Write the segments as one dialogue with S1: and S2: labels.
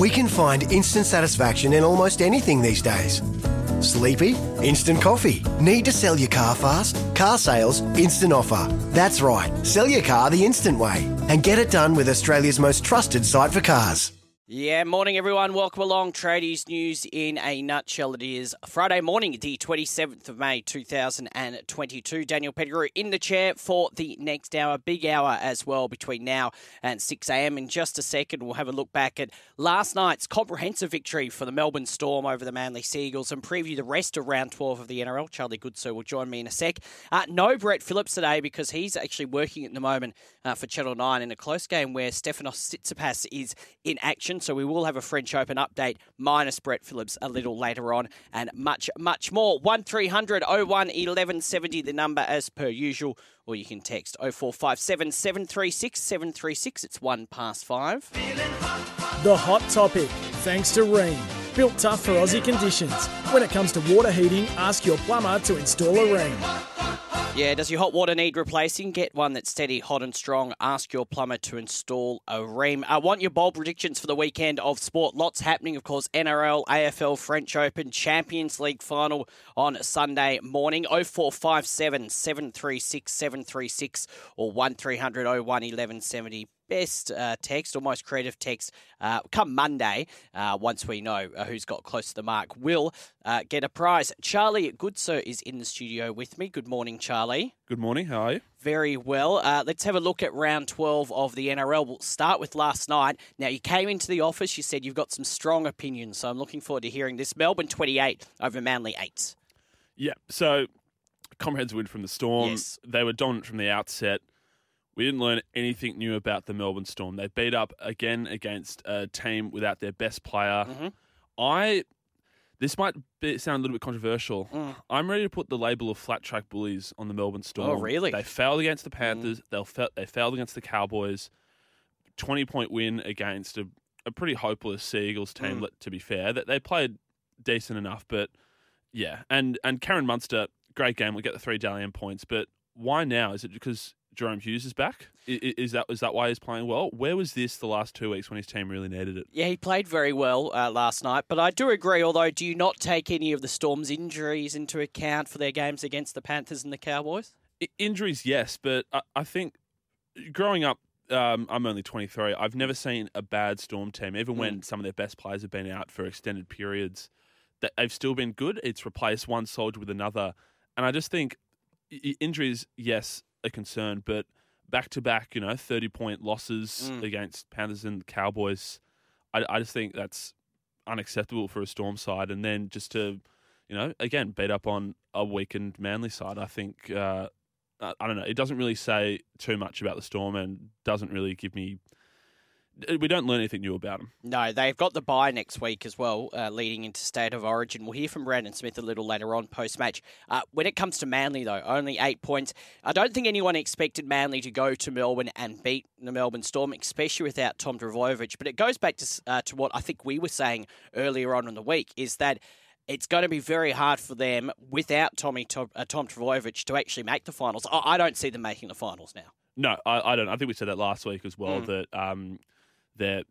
S1: We can find instant satisfaction in almost anything these days. Sleepy? Instant coffee. Need to sell your car fast? Car sales, instant offer. That's right, sell your car the instant way and get it done with Australia's most trusted site for cars.
S2: Yeah, morning everyone. Welcome along. Tradies news in a nutshell. It is Friday morning, the 27th of May 2022. Daniel Pettigrew in the chair for the next hour. Big hour as well between now and 6 a.m. In just a second, we'll have a look back at last night's comprehensive victory for the Melbourne Storm over the Manly Seagulls and preview the rest of round 12 of the NRL. Charlie Goodsir will join me in a sec. Uh, no Brett Phillips today because he's actually working at the moment uh, for Channel 9 in a close game where Stefanos Tsitsipas is in action. So we will have a French Open update minus Brett Phillips a little later on and much, much more. 1300 01 1170, the number as per usual. Or you can text 0457 736 736. It's one past five.
S3: The hot topic, thanks to Rheem. Built tough for Aussie conditions. When it comes to water heating, ask your plumber to install a Rheem.
S2: Yeah, does your hot water need replacing? Get one that's steady, hot and strong. Ask your plumber to install a Rheem. I uh, want your bold predictions for the weekend of sport. Lots happening, of course. NRL, AFL, French Open, Champions League final on Sunday morning. 0457 736 736 or 1300 01 1170 best uh, text or most creative text uh, come Monday, uh, once we know uh, who's got close to the mark, will uh, get a prize. Charlie Goodsir is in the studio with me. Good morning, Charlie.
S4: Good morning. How are you?
S2: Very well. Uh, let's have a look at round 12 of the NRL. We'll start with last night. Now, you came into the office, you said you've got some strong opinions, so I'm looking forward to hearing this. Melbourne 28 over Manly 8.
S4: Yeah. So, comprehensive win from the Storm.
S2: Yes.
S4: They were dominant from the outset. We didn't learn anything new about the Melbourne Storm. They beat up again against a team without their best player.
S2: Mm-hmm.
S4: I. This might be, sound a little bit controversial.
S2: Mm.
S4: I'm ready to put the label of flat track bullies on the Melbourne Storm.
S2: Oh, really?
S4: They failed against the Panthers. They'll they failed against the Cowboys. 20 point win against a, a pretty hopeless Seagulls team,
S2: Mm.
S4: to be fair. That They played decent enough, but yeah. And and Cameron Munster, great game. We get the three Dally M points, but why now? Is it because Jahrome Hughes is back? Is that is that why he's playing well? Where was this the last two weeks when his team really needed it?
S2: Yeah, he played very well uh, last night, but I do agree. Although, do you not take any of the Storm's injuries into account for their games against the Panthers and the Cowboys?
S4: Injuries, yes, but I, I think growing up, um, I'm only 23. I've never seen a bad Storm team, even when some of their best players have been out for extended periods. That they've still been good. It's replaced one soldier with another, and I just think injuries, yes, a concern, but back to back, you know, 30 point losses
S2: Mm.
S4: against Panthers and Cowboys. I, I just think that's unacceptable for a Storm side, and then just to, you know, again beat up on a weakened Manly side. I think uh, I I don't know. It doesn't really say too much about the Storm, and doesn't really give me. We don't learn anything new about them.
S2: No, they've got the bye next week as well, uh, leading into State of Origin. We'll hear from Brandon Smith a little later on post match. Uh, when it comes to Manly, though, only eight points. I don't think anyone expected Manly to go to Melbourne and beat the Melbourne Storm, especially without Tom Trbojevic. But it goes back to, uh, to what I think we were saying earlier on in the week is that it's going to be very hard for them without Tommy to- uh, Tom Trbojevic to actually make the finals. I, I don't see them making the finals now.
S4: No, I, I don't. I think we said that last week as well.
S2: Mm.
S4: That um, they're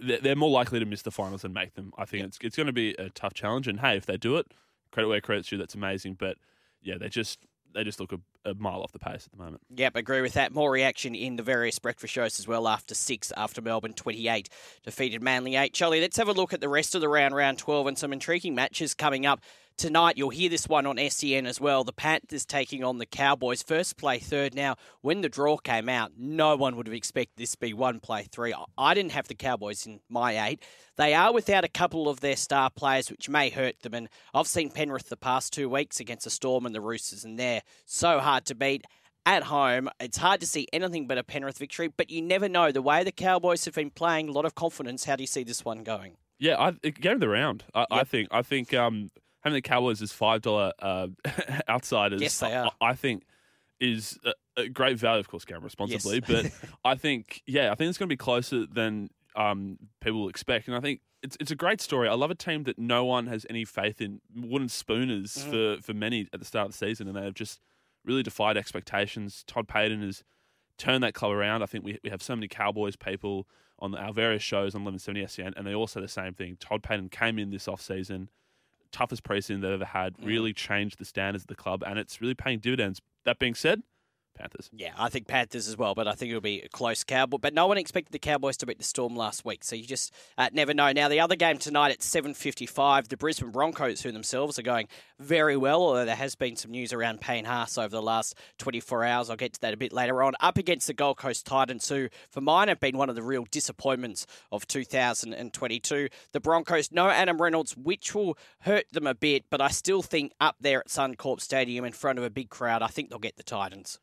S4: they're more likely to miss the finals than make them. I think it's it's going to be a tough challenge. And hey, if they do it, credit where credit's due. That's amazing. But yeah, they just they just look a, a mile off the pace at the moment.
S2: Yep, agree with that. More reaction in the various breakfast shows as well after six, after Melbourne 28 defeated Manly 8. Charlie, let's have a look at the rest of the round, round 12, and some intriguing matches coming up tonight. You'll hear this one on SEN as well. The Panthers taking on the Cowboys. First play third. Now, when the draw came out, no one would have expected this to be one play three. I- didn't have the Cowboys in my eight. They are without a couple of their star players, which may hurt them. And I've seen Penrith the past two weeks against the Storm and the Roosters, and they're so hard to beat at home. It's hard to see anything but a Penrith victory, but you never know. The way the Cowboys have been playing, a lot of confidence. How do you see this one going?
S4: Yeah, I, it game of the round. I, I think. I think um, having the Cowboys as five dollar uh, outsiders.
S2: Yes, they
S4: I-
S2: are.
S4: I, think is a, a great value. Of course, game responsibly, but I think yeah, I think it's going to be closer than um, people expect, and I think. It's, it's a great story. I love a team that no one has any faith in. Wooden spooners
S2: Mm.
S4: for, for many at the start of the season, and they have just really defied expectations. Todd Payten has turned that club around. I think we, we have so many Cowboys people on our various shows on 1170 SEN, and they all say the same thing. Todd Payten came in this offseason, toughest preseason they've ever had, really changed the standards of the club, and it's really paying dividends. That being said, Panthers.
S2: Yeah, I think Panthers as well, but I think it'll be a close Cowboy. But no one expected the Cowboys to beat the Storm last week, so you just uh, never know. Now the other game tonight at seven fifty-five, the Brisbane Broncos, who themselves are going very well, although there has been some news around Payne Haas over the last twenty-four hours. I'll get to that a bit later on. Up against the Gold Coast Titans, who for mine have been one of the real disappointments of two thousand and twenty-two. The Broncos, no Adam Reynolds, which will hurt them a bit, but I still think up there at Suncorp Stadium in front of a big crowd, I think they'll get the Titans.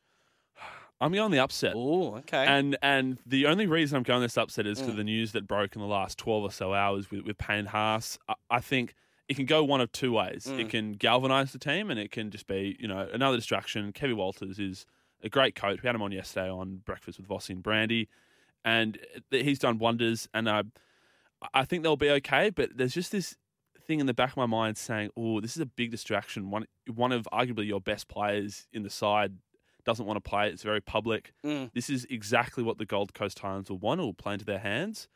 S4: I'm going the upset.
S2: Oh, okay.
S4: And and the only reason I'm going this upset is
S2: Mm.
S4: for the news that broke in the last 12 or so hours with, with Payne Haas. I, I think it can go one of two ways.
S2: Mm.
S4: It can galvanise the team and it can just be, you know, another distraction. Kevin Walters is a great coach. We had him on yesterday on Breakfast with Vossi and Brandy, and he's done wonders. And I, I think they'll be okay. But there's just this thing in the back of my mind saying, "Oh, this is a big distraction. One one of arguably your best players in the side doesn't want to play. It, it's very public.
S2: Mm.
S4: This is exactly what the Gold Coast Titans will want. It will play into their hands.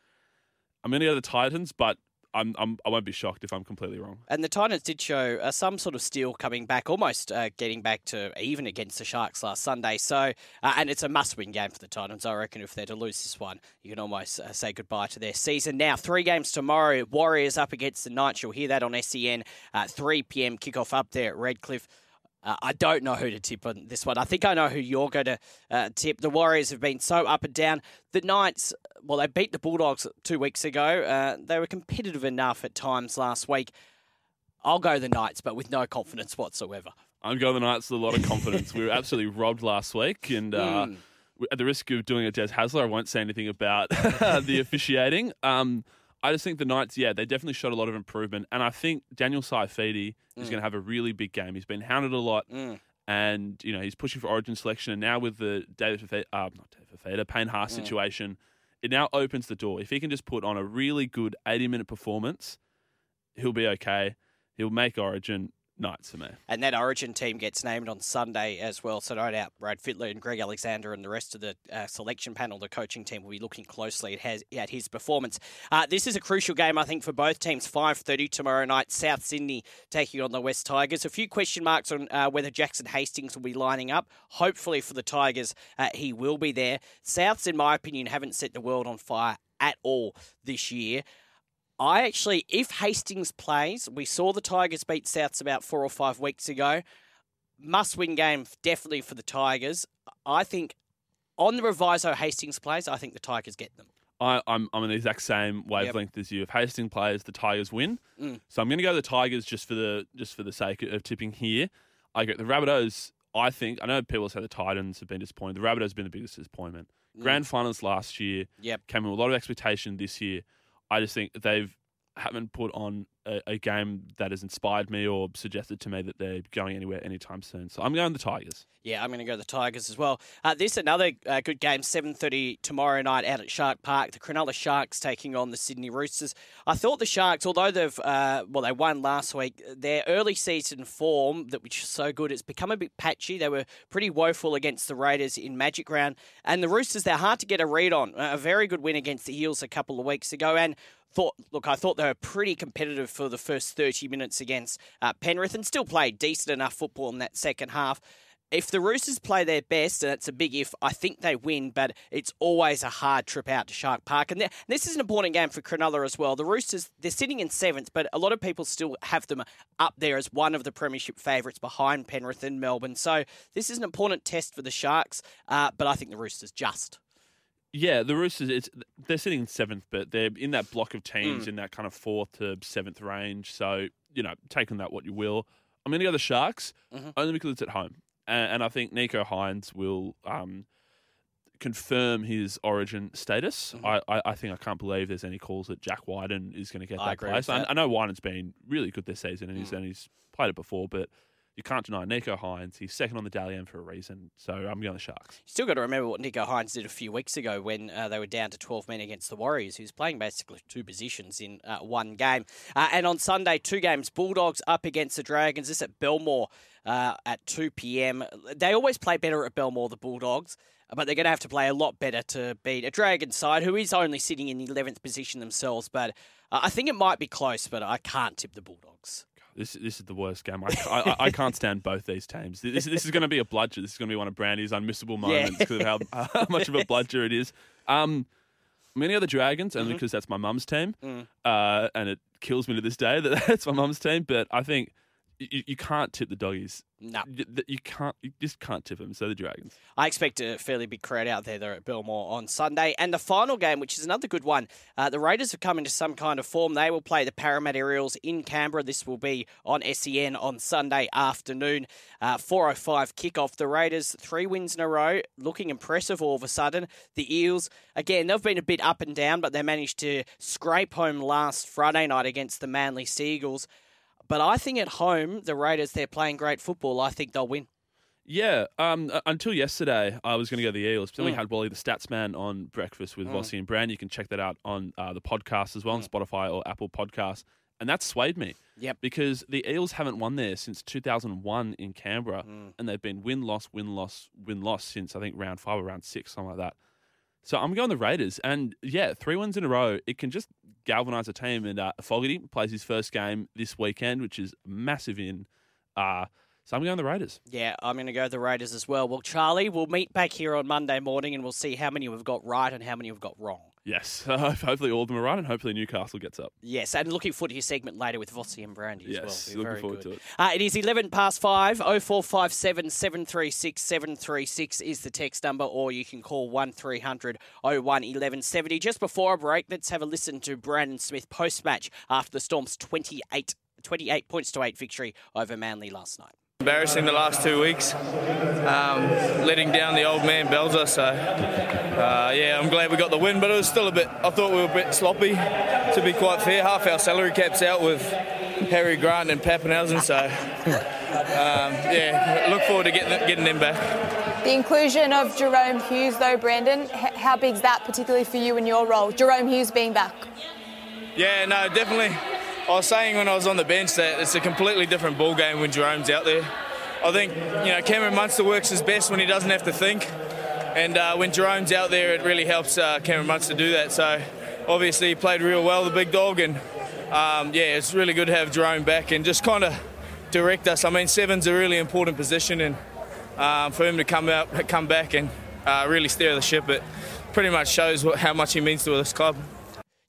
S4: I'm going to go to the Titans, but I'm, I'm I won't be shocked if I'm completely wrong.
S2: And the Titans did show uh, some sort of steel coming back, almost uh, getting back to even against the Sharks last Sunday. So, uh, and it's a must-win game for the Titans. I reckon if they're to lose this one, you can almost uh, say goodbye to their season. Now, three games tomorrow. Warriors up against the Knights. You'll hear that on SEN. Uh, 3 p.m. kickoff up there at Redcliffe. Uh, I don't know who to tip on this one. I think I know who you're going to uh, tip. The Warriors have been so up and down. The Knights, well, they beat the Bulldogs two weeks ago. Uh, they were competitive enough at times last week. I'll go the Knights, but with no confidence whatsoever.
S4: I'm going the Knights with a lot of confidence. we were absolutely robbed last week, and uh,
S2: Mm.
S4: at the risk of doing a Des Hasler, I won't say anything about the officiating. Um, I just think the Knights, yeah, they definitely showed a lot of improvement, and I think Daniel Saifiti is going to have a really big game. He's been hounded a lot,
S2: Mm.
S4: and you know he's pushing for Origin selection, and now with the David Fifita, uh, not David Fifita, Payne Haas
S2: Mm.
S4: situation, it now opens the door. If he can just put on a really good 80 minute performance, he'll be okay. He'll make Origin. Knights for me.
S2: And that Origin team gets named on Sunday as well. So no doubt Brad Fittler and Greg Alexander and the rest of the uh, selection panel, the coaching team, will be looking closely at, at his performance. Uh, this is a crucial game, I think, for both teams. 5.30 tomorrow night, South Sydney taking on the West Tigers. A few question marks on uh, whether Jackson Hastings will be lining up. Hopefully for the Tigers, uh, he will be there. Souths, in my opinion, haven't set the world on fire at all this year. I actually, if Hastings plays, we saw the Tigers beat Souths about four or five weeks ago. Must win game definitely for the Tigers. I think on the Reviso Hastings plays, I think the Tigers get them.
S4: I, I'm I'm on the exact same wavelength as you. If Hastings plays, the Tigers win.
S2: Mm.
S4: So I'm going to go the Tigers just for the just for the sake of tipping here. I get the Rabbitohs. I think I know people say the Titans have been disappointed. The Rabbitohs have been the biggest disappointment. Grand finals last year
S2: Yep.
S4: came with a lot of expectation this year. I just think they've haven't put on a, a game that has inspired me or suggested to me that they're going anywhere anytime soon. So I'm going the Tigers.
S2: Yeah, I'm going to go the Tigers as well. Uh, this another uh, good game, 7:30 tomorrow night out at Shark Park. The Cronulla Sharks taking on the Sydney Roosters. I thought the Sharks, although they've uh, well they won last week, their early season form that which is so good, it's become a bit patchy. They were pretty woeful against the Raiders in Magic Round, and the Roosters they're hard to get a read on. A very good win against the Eels a couple of weeks ago, and thought, look, I thought they were pretty competitive for the first 30 minutes against uh, Penrith and still played decent enough football in that second half. If the Roosters play their best, and it's a big if, I think they win, but it's always a hard trip out to Shark Park. And th- this is an important game for Cronulla as well. The Roosters, they're sitting in seventh, but a lot of people still have them up there as one of the Premiership favourites behind Penrith and Melbourne. So this is an important test for the Sharks, uh, but I think the Roosters just.
S4: Yeah, the Roosters. It's they're sitting in seventh, but they're in that block of
S2: Mm.
S4: teams in that kind of fourth to seventh range. So you know, taking that what you will. I'm going to go the Sharks
S2: Mhm.
S4: only because it's at home, and, and I think Nicho Hynes will um, confirm his Origin status.
S2: Mhm.
S4: I, I, I think I can't believe there's any calls that Jack Wighton is going to get
S2: I
S4: that place. I. I know Wighton's been really good this season, and he's
S2: Mm.
S4: and he's played it before, but you can't deny Nicho Hynes. He's second on the Dally M for a reason. So I'm going the Sharks.
S2: You still got to remember what Nicho Hynes did a few weeks ago when uh, they were down to 12 men against the Warriors. Was playing basically two positions in uh, one game. Uh, and on Sunday, two games Bulldogs up against the Dragons. This at Belmore uh, at 2 p.m. They always play better at Belmore, the Bulldogs. But they're going to have to play a lot better to beat a Dragon side who is only sitting in the 11th position themselves. But uh, I think it might be close, but I can't tip the Bulldogs.
S4: This this is the worst game. I, I, I can't stand both these teams. This this is going to be a bludger. This is going to be one of Brandy's unmissable moments because
S2: Yeah.
S4: of how, how much of a bludger it is. Um, many other Dragons, only
S2: Mm-hmm.
S4: because that's my mum's team,
S2: Mm.
S4: uh, and it kills me to this day that that's my mum's team. But I think you, you can't tip the doggies.
S2: No.
S4: You, you can't. You just can't tip them. So the Dragons.
S2: I expect a fairly big crowd out there there at Belmore on Sunday. And the final game, which is another good one, uh, the Raiders have come into some kind of form. They will play the Parramatta Eels in Canberra. This will be on SEN on Sunday afternoon. Uh, 4.05 kickoff. The Raiders, three wins in a row, looking impressive all of a sudden. The Eels, again, they've been a bit up and down, but they managed to scrape home last Friday night against the Manly Seagulls. But I think at home, the Raiders, they're playing great football. I think they'll win.
S4: Yeah. Um. Until yesterday, I was going to go the Eels. But then we
S2: Mm.
S4: had Wally the Stats Man on breakfast with
S2: Mm.
S4: Vossi and Brand. You can check that out on uh, the podcast as well on Spotify or Apple Podcasts. And that swayed me.
S2: Yep.
S4: Because the Eels haven't won there since 2001 in Canberra,
S2: Mm.
S4: and they've been win loss win loss win loss since I think round five or round six, something like that. So I'm going the Raiders, and yeah, three wins in a row. It can just galvanise a team. And uh, Fogarty plays his first game this weekend, which is massive in. Uh, so I'm going the Raiders.
S2: Yeah, I'm going to go the Raiders as well. Well, Charlie, we'll meet back here on Monday morning and we'll see how many we've got right and how many we've got wrong.
S4: Yes, hopefully all of them are right, and hopefully Newcastle gets up.
S2: Yes, and looking forward to your segment later with Vossi and Brandy as
S4: Yes,
S2: well.
S4: Looking
S2: very
S4: forward
S2: good.
S4: to it.
S2: Uh, it is 11 past 5. 0457 736 736 is the text number, or you can call 1300 01 1170. Just before a break, let's have a listen to Brandon Smith post match after the Storm's 28, 28 points to 8 victory over Manly last night.
S5: Embarrassing the last two weeks, um, letting down the old man Belzer. So, uh, yeah, I'm glad we got the win, but it was still a bit. I thought we were a bit sloppy, to be quite fair. Half our salary cap's out with Harry Grant and Papenhuyzen, so um, yeah, look forward to getting getting them back.
S6: The inclusion of Jahrome Hughes, though, Brandon, how big's that particularly for you in your role? Jahrome Hughes being back.
S5: Yeah, no, definitely. I was saying when I was on the bench that it's a completely different ball game when Jahrome's out there. I think you know Cameron Munster works his best when he doesn't have to think, and uh, when Jahrome's out there, it really helps uh, Cameron Munster do that. So obviously he played real well, the big dog, and um, yeah, it's really good to have Jahrome back and just kind of direct us. I mean, seven's a really important position, and um, for him to come out, come back, and uh, really steer the ship, it pretty much shows what, how much he means to this club.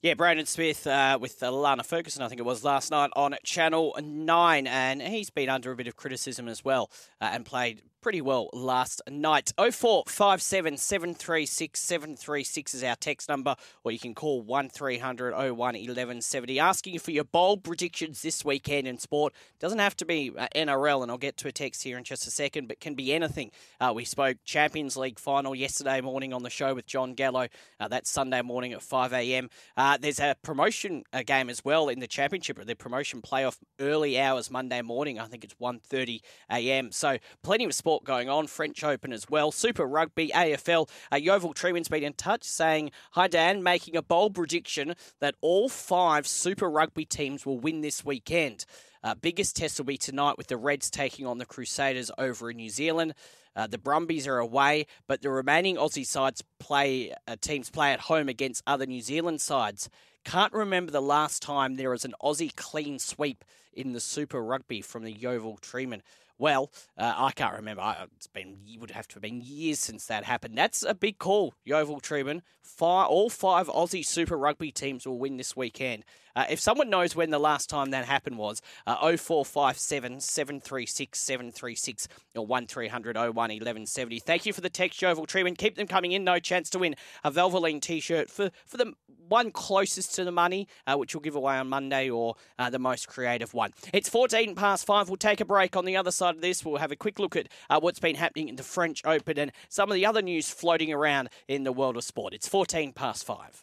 S2: Yeah, Brandon Smith uh, with Lana Ferguson, I think it was last night on Channel 9, and he's been under a bit of criticism as well uh, and played pretty well last night. 0457 736 736 is our text number, or you can call 1300 01 1170 asking for your bold predictions this weekend in sport. Doesn't have to be uh, NRL, and I'll get to a text here in just a second, but can be anything. Uh, we spoke Champions League final yesterday morning on the show with John Gallo. Uh, that's Sunday morning at 5 a.m. Uh, there's a promotion uh, game as well in the championship, the promotion playoff early hours Monday morning. I think it's 1.30 a.m. So plenty of sport going on. French Open as well. Super Rugby, AFL. Uh, Yeovil Treeman's been in touch saying, Hi Dan, making a bold prediction that all five Super Rugby teams will win this weekend. Uh, biggest test will be tonight with the Reds taking on the Crusaders over in New Zealand. Uh, the Brumbies are away, but the remaining Aussie sides play uh, teams play at home against other New Zealand sides. Can't remember the last time there was an Aussie clean sweep in the Super Rugby from the Yeovil Treeman. Well, uh, I can't remember. I- It's been it would have to have been years since that happened. That's a big call, Yeovil Treeman. Five, all five Aussie Super Rugby teams will win this weekend. Uh, if someone knows when the last time that happened was, uh, 0457 736 736 or 1300 01 1170. Thank you for the text, Yeovil Treeman. Keep them coming in. No chance to win a Valvoline t shirt for, for the one closest to the money, uh, which we'll give away on Monday, or uh, the most creative one. It's 14 past five. We'll take a break. On the other side of this, we'll have a quick look at uh, what's been happening in the French Open and some of the other news floating around in the world of sport. It's 14 past five.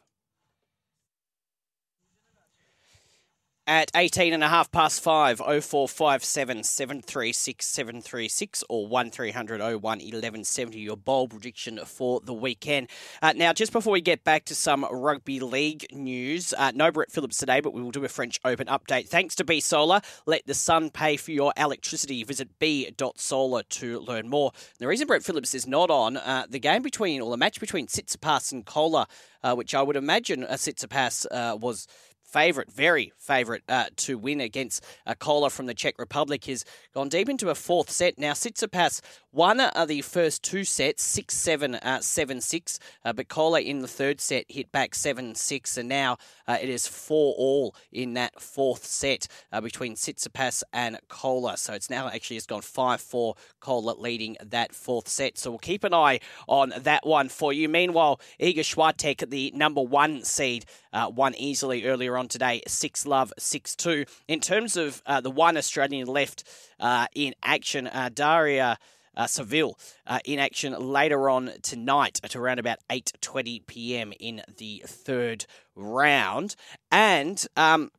S2: At 18 and a half past 5, 0457 736 736 or 1300 01 1170, your bowl prediction for the weekend. Uh, now, just before we get back to some rugby league news, uh, no Brett Phillips today, but we will do a French Open update. Thanks to B Solar, let the sun pay for your electricity. Visit b.solar to learn more. The reason Brett Phillips is not on, uh, the game between, or the match between Tsitsipas and Kolar, uh, which I would imagine a Tsitsipas uh, was favourite, very favourite uh, to win against a from the Czech Republic, has gone deep into a fourth set. Now, Tsitsipas won uh, the first two sets, 6 7, uh, 7 6, uh, but Kolar in the third set hit back 7 6, and now uh, it is 4 all in that fourth set uh, between Tsitsipas and Kolar. So it's now actually just gone 5 4, Kolar leading that fourth set. So we'll keep an eye on that one for you. Meanwhile, Iga Swiatek, the number one seed, uh, won easily earlier on today, 6 love, 6 2. In terms of uh, the one Australian left uh, in action, uh, Daria. Uh, Saville uh, in action later on tonight at around about 8:20 p.m. in the third round, and um,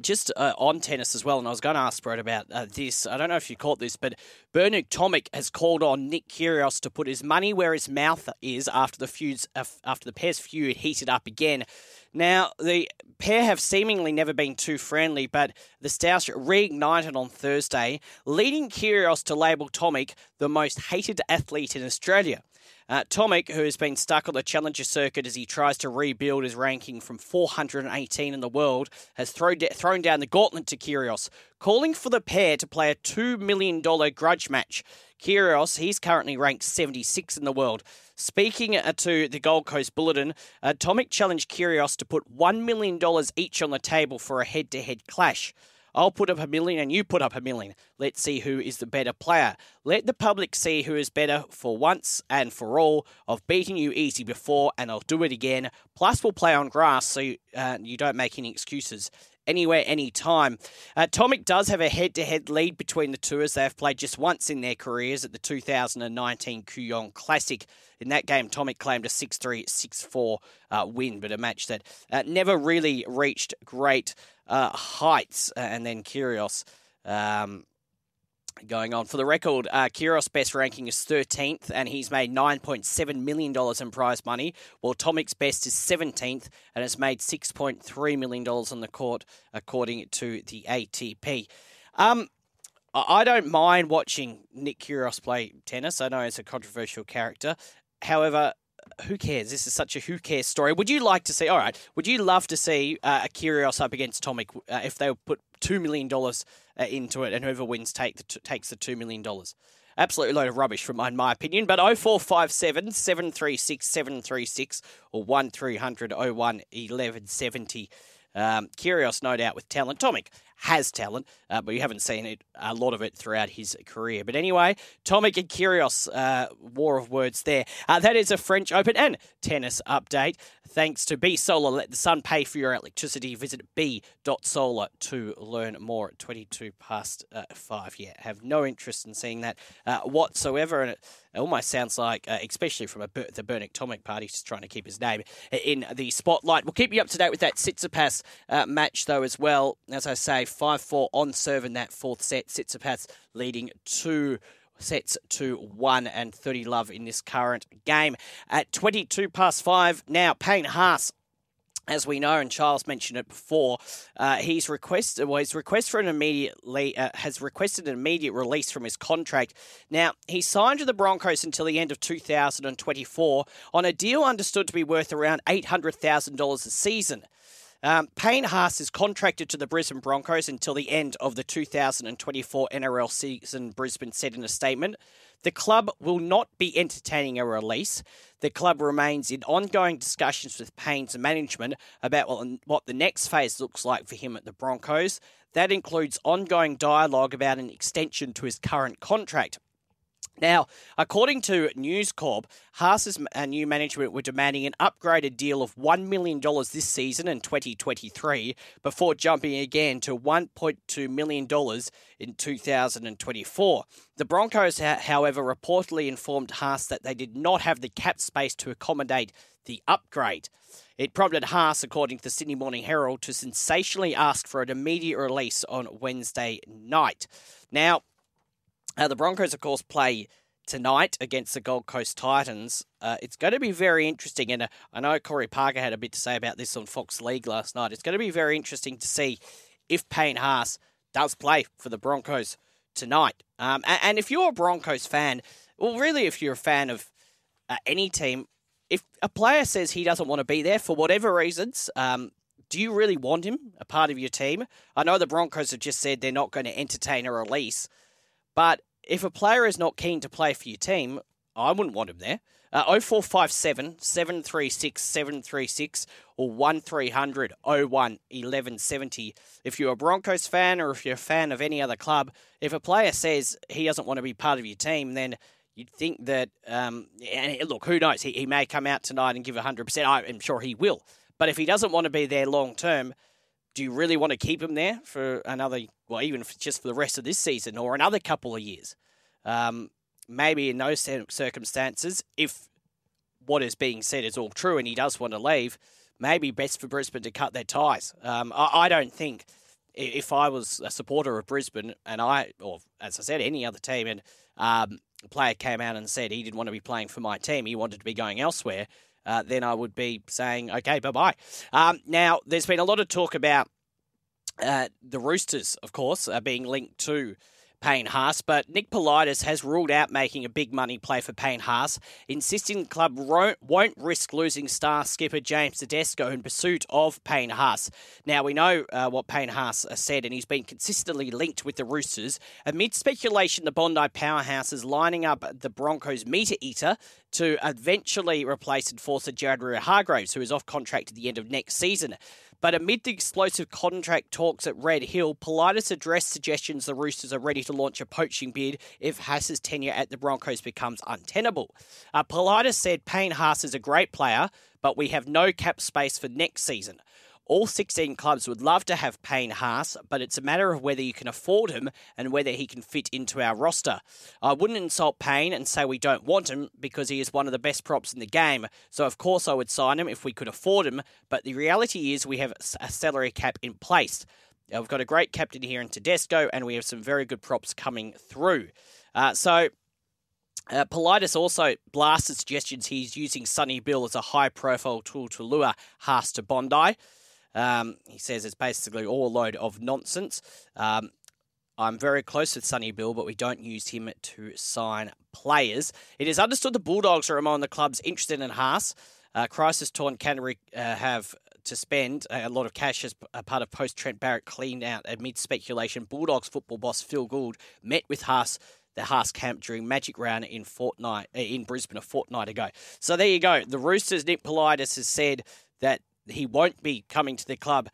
S2: just uh, on tennis as well, and I was going to ask Brett about uh, this. I don't know if you caught this, but Bernard Tomic has called on Nick Kyrgios to put his money where his mouth is after the feuds after the pair's feud heated up again. Now the pair have seemingly never been too friendly, but the stoush reignited on Thursday, leading Kyrgios to label Tomic the most hated athlete in Australia. Uh, who has been stuck on the challenger circuit as he tries to rebuild his ranking from 418 in the world, has throw de- thrown down the gauntlet to Kyrgios, calling for the pair to play a $2 million grudge match. Kyrgios, he's currently ranked 76 in the world. Speaking uh, to the Gold Coast Bulletin, uh, challenged Kyrgios to put $1 million each on the table for a head to head clash. I'll put up a million and you put up a million. Let's see who is the better player. Let the public see who is better for once and for all. I've beaten you easy before and I'll do it again. Plus, we'll play on grass so you, uh, you don't make any excuses anywhere, anytime. Uh, Tomic does have a head to head lead between the two as they have played just once in their careers at the 2019 Kooyong Classic. In that game, Tomic claimed a 6 3 6 4 uh, win, but a match that uh, never really reached great uh, heights. And then Kyrgios. Um, going on. For the record, uh, Kyrgios' best ranking is 13th, and he's made $9.7 million in prize money, while Tomic's best is 17th, and has made $6.3 million on the court, according to the ATP. Um, I don't mind watching Nick Kyrgios play tennis. I know he's a controversial character. However, who cares? This is such a who cares story. Would you like to see? All right. Would you love to see uh, a Kyrgios up against Tomic uh, if they put two million dollars uh, into it, and whoever wins take the t- takes the two million dollars? Absolutely load of rubbish, from in my opinion. But 0457 736 736 or 1300 01 1170. Um, Kyrgios, no doubt, with talent. Tomic has talent, uh, but you haven't seen it a lot of it throughout his career. But anyway, Tomic and Kyrgios, uh, war of words there. Uh, that is a French Open and tennis update. Thanks to B Solar, let the sun pay for your electricity. Visit b.solar to learn more. At 22 past uh, five, yeah, have no interest in seeing that uh, whatsoever, and it, almost sounds like, uh, especially from a, the Bernard Tomic party, just trying to keep his name in the spotlight. We'll keep you up to date with that Tsitsipas match though as well. As I say, 5 4 on serve in that fourth set. Tsitsipas leading two sets to 1 and 30 love in this current game. At 22 past 5, now Payne Haas as we know, and Charles mentioned it before, uh, he's requested well, his request for an immediately uh, has requested an immediate release from his contract. Now he signed with the Broncos until the end of 2024 on a deal understood to be worth around eight hundred thousand dollars a season. Um, Payne Haas is contracted to the Brisbane Broncos until the end of the 2024 NRL season, Brisbane said in a statement. The club will not be entertaining a release. The club remains in ongoing discussions with Payne's management about what the next phase looks like for him at the Broncos. That includes ongoing dialogue about an extension to his current contract. Now, according to News Corp, Haas's uh, new management were demanding an upgraded deal of $1 million this season in 2023 before jumping again to $1.2 million in 2024. The Broncos, however, reportedly informed Haas that they did not have the cap space to accommodate the upgrade. It prompted Haas, according to the Sydney Morning Herald, to sensationally ask for an immediate release on Wednesday night. Now, uh, the Broncos, of course, play tonight against the Gold Coast Titans. Uh, it's going to be very interesting, and uh, I know Corey Parker had a bit to say about this on Fox League last night. It's going to be very interesting to see if Payne Haas does play for the Broncos tonight. Um, and, and, if you're a Broncos fan, well, really, if you're a fan of uh, any team, if a player says he doesn't want to be there for whatever reasons, um, do you really want him a part of your team? I know the Broncos have just said they're not going to entertain a release, but if a player is not keen to play for your team, I wouldn't want him there. Uh, 0457 736 736 or 1300 01 1170. If you're a Broncos fan or if you're a fan of any other club, if a player says he doesn't want to be part of your team, then you'd think that, um, and look, who knows? He, he may come out tonight and give 100%. I'm sure he will. But if he doesn't want to be there long term, do you really want to keep him there for another, well, even just for the rest of this season or another couple of years? Um, maybe in those circumstances, if what is being said is all true and he does want to leave, maybe best for Brisbane to cut their ties. Um, I, I, don't think if I was a supporter of Brisbane and I, or as I said, any other team, and um, a player came out and said he didn't want to be playing for my team, he wanted to be going elsewhere, uh, then I would be saying, okay, bye bye. Um, now, there's been a lot of talk about uh, the Roosters, of course, uh, being linked to Payne Haas, but Nick Politis has ruled out making a big money play for Payne Haas, insisting the club won't risk losing star skipper James Tedesco in pursuit of Payne Haas. Now, we know uh, what Payne Haas said, and he's been consistently linked with the Roosters. Amid speculation, the Bondi powerhouse is lining up the Broncos meter eater to eventually replace enforcer Jared Waerea-Hargreaves, who is off contract at the end of next season. But amid the explosive contract talks at Red Hill, Politis addressed suggestions the Roosters are ready to launch a poaching bid if Haas's tenure at the Broncos becomes untenable. Uh, Politis said Payne Haas is a great player, but we have no cap space for next season. All 16 clubs would love to have Payne Haas, but it's a matter of whether you can afford him and whether he can fit into our roster. I wouldn't insult Payne and say we don't want him because he is one of the best props in the game. So, of course, I would sign him if we could afford him, but the reality is we have a salary cap in place. We've got a great captain here in Tedesco, and we have some very good props coming through. Uh, so, uh, Politis also blasted suggestions he's using Sonny Bill as a high profile tool to lure Haas to Bondi. Um, he says it's basically all a load of nonsense. Um, I'm very close with Sonny Bill, but we don't use him to sign players. It is understood the Bulldogs are among the clubs interested in Haas. Uh, crisis torn Canterbury uh, have to spend a lot of cash as a part of post Trent Barrett cleaned out amid speculation. Bulldogs football boss Phil Gould met with Haas the Haas camp during Magic Round in fortnight uh, in Brisbane a fortnight ago. So there you go. The Roosters, Nick Politis has said that he won't be coming to the club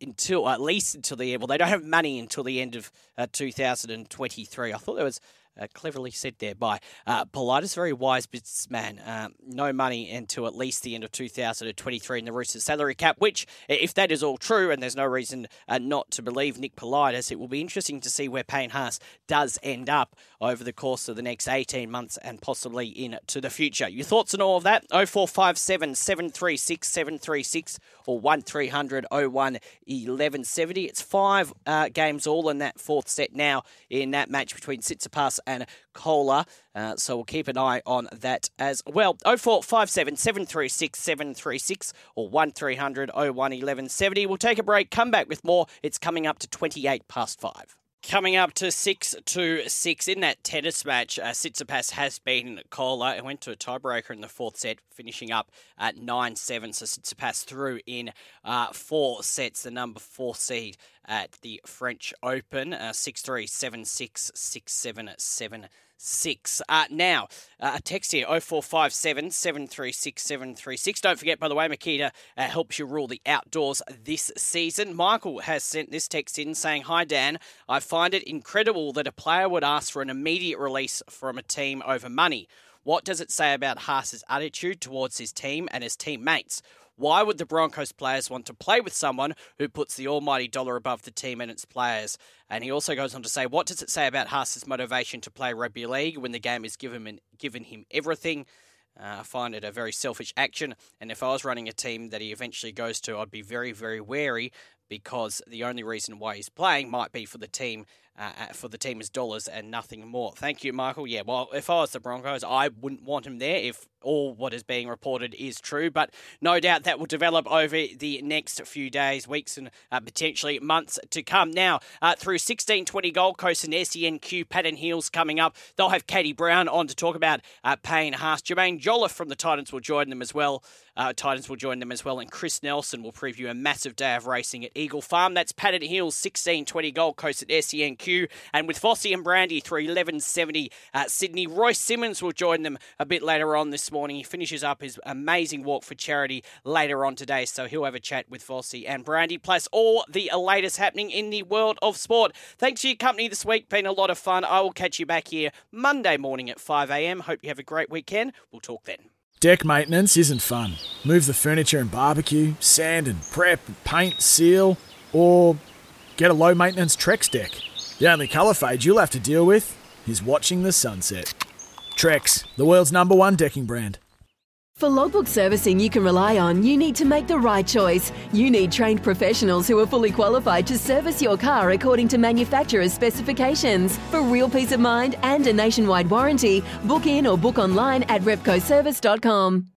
S2: until at least until the end. Well, they don't have money until the end of uh, 2023. I thought there was uh, cleverly said there by uh, Politis, very wise businessman. Um, no money until at least the end of 2023 in the Roosters salary cap, which, if that is all true, and there's no reason uh, not to believe Nick Politis, it will be interesting to see where Payne Haas does end up over the course of the next 18 months and possibly into the future. Your thoughts on all of that? 0457 736 736 or 1300 01 1170. It's five uh, games all in that fourth set now in that match between Tsitsipas and Kolar. Uh, so we'll keep an eye on that as well. 0457 736 736 or 1300 01 1170. We'll take a break, come back with more. It's coming up to 28 past 5. Coming up to 6 to 6 in that tennis match, uh, Tsitsipas has beaten Kolar and went to a tiebreaker in the fourth set, finishing up at 9 7. So Tsitsipas through in uh, four sets, the number four seed at the French Open, uh, 6 3, 7 6, 6 7, 7 six. Uh, now, uh, a text here 0457 736 736. Don't forget, by the way, Makita uh, helps you rule the outdoors this season. Michael has sent this text in saying, Hi, Dan. I find it incredible that a player would ask for an immediate release from a team over money. What does it say about Haas's attitude towards his team and his teammates? Why would the Broncos players want to play with someone who puts the almighty dollar above the team and its players? And he also goes on to say, what does it say about Haas's motivation to play rugby league when the game is given, him, given him everything? Uh, I find it a very selfish action, and if I was running a team that he eventually goes to, I'd be very, very wary because the only reason why he's playing might be for the team uh, uh, for the team is dollars and nothing more. Thank you, Michael. Yeah, well, if I was the Broncos, I wouldn't want him there if all what is being reported is true. But no doubt that will develop over the next few days, weeks, and uh, potentially months to come. Now, uh, through 1620 Gold Coast and SENQ Pattern Heels coming up, they'll have Katie Brown on to talk about uh, Payne Haas. Jermaine Jolliffe from the Titans will join them as well. Uh, Titans will join them as well, and Chris Nelson will preview a massive day of racing at Eagle Farm. That's Pattern Heels 1620 Gold Coast at SENQ, and with Vossi and Brandy through 1170 at Sydney. Royce Simmons will join them a bit later on this morning. He finishes up his amazing walk for charity later on today, so he'll have a chat with Vossi and Brandy, plus all the latest happening in the world of sport. Thanks for your company this week. Been a lot of fun. I will catch you back here Monday morning at 5 a.m. Hope you have a great weekend. We'll talk then.
S3: Deck maintenance isn't fun. Move the furniture and barbecue, sand and prep, paint, seal, or get a low maintenance Trex deck. The only colour fade you'll have to deal with is watching the sunset. Trex, the world's number one decking brand.
S7: For logbook servicing you can rely on, you need to make the right choice. You need trained professionals who are fully qualified to service your car according to manufacturer's specifications. For real peace of mind and a nationwide warranty, book in or book online at repcoservice.com.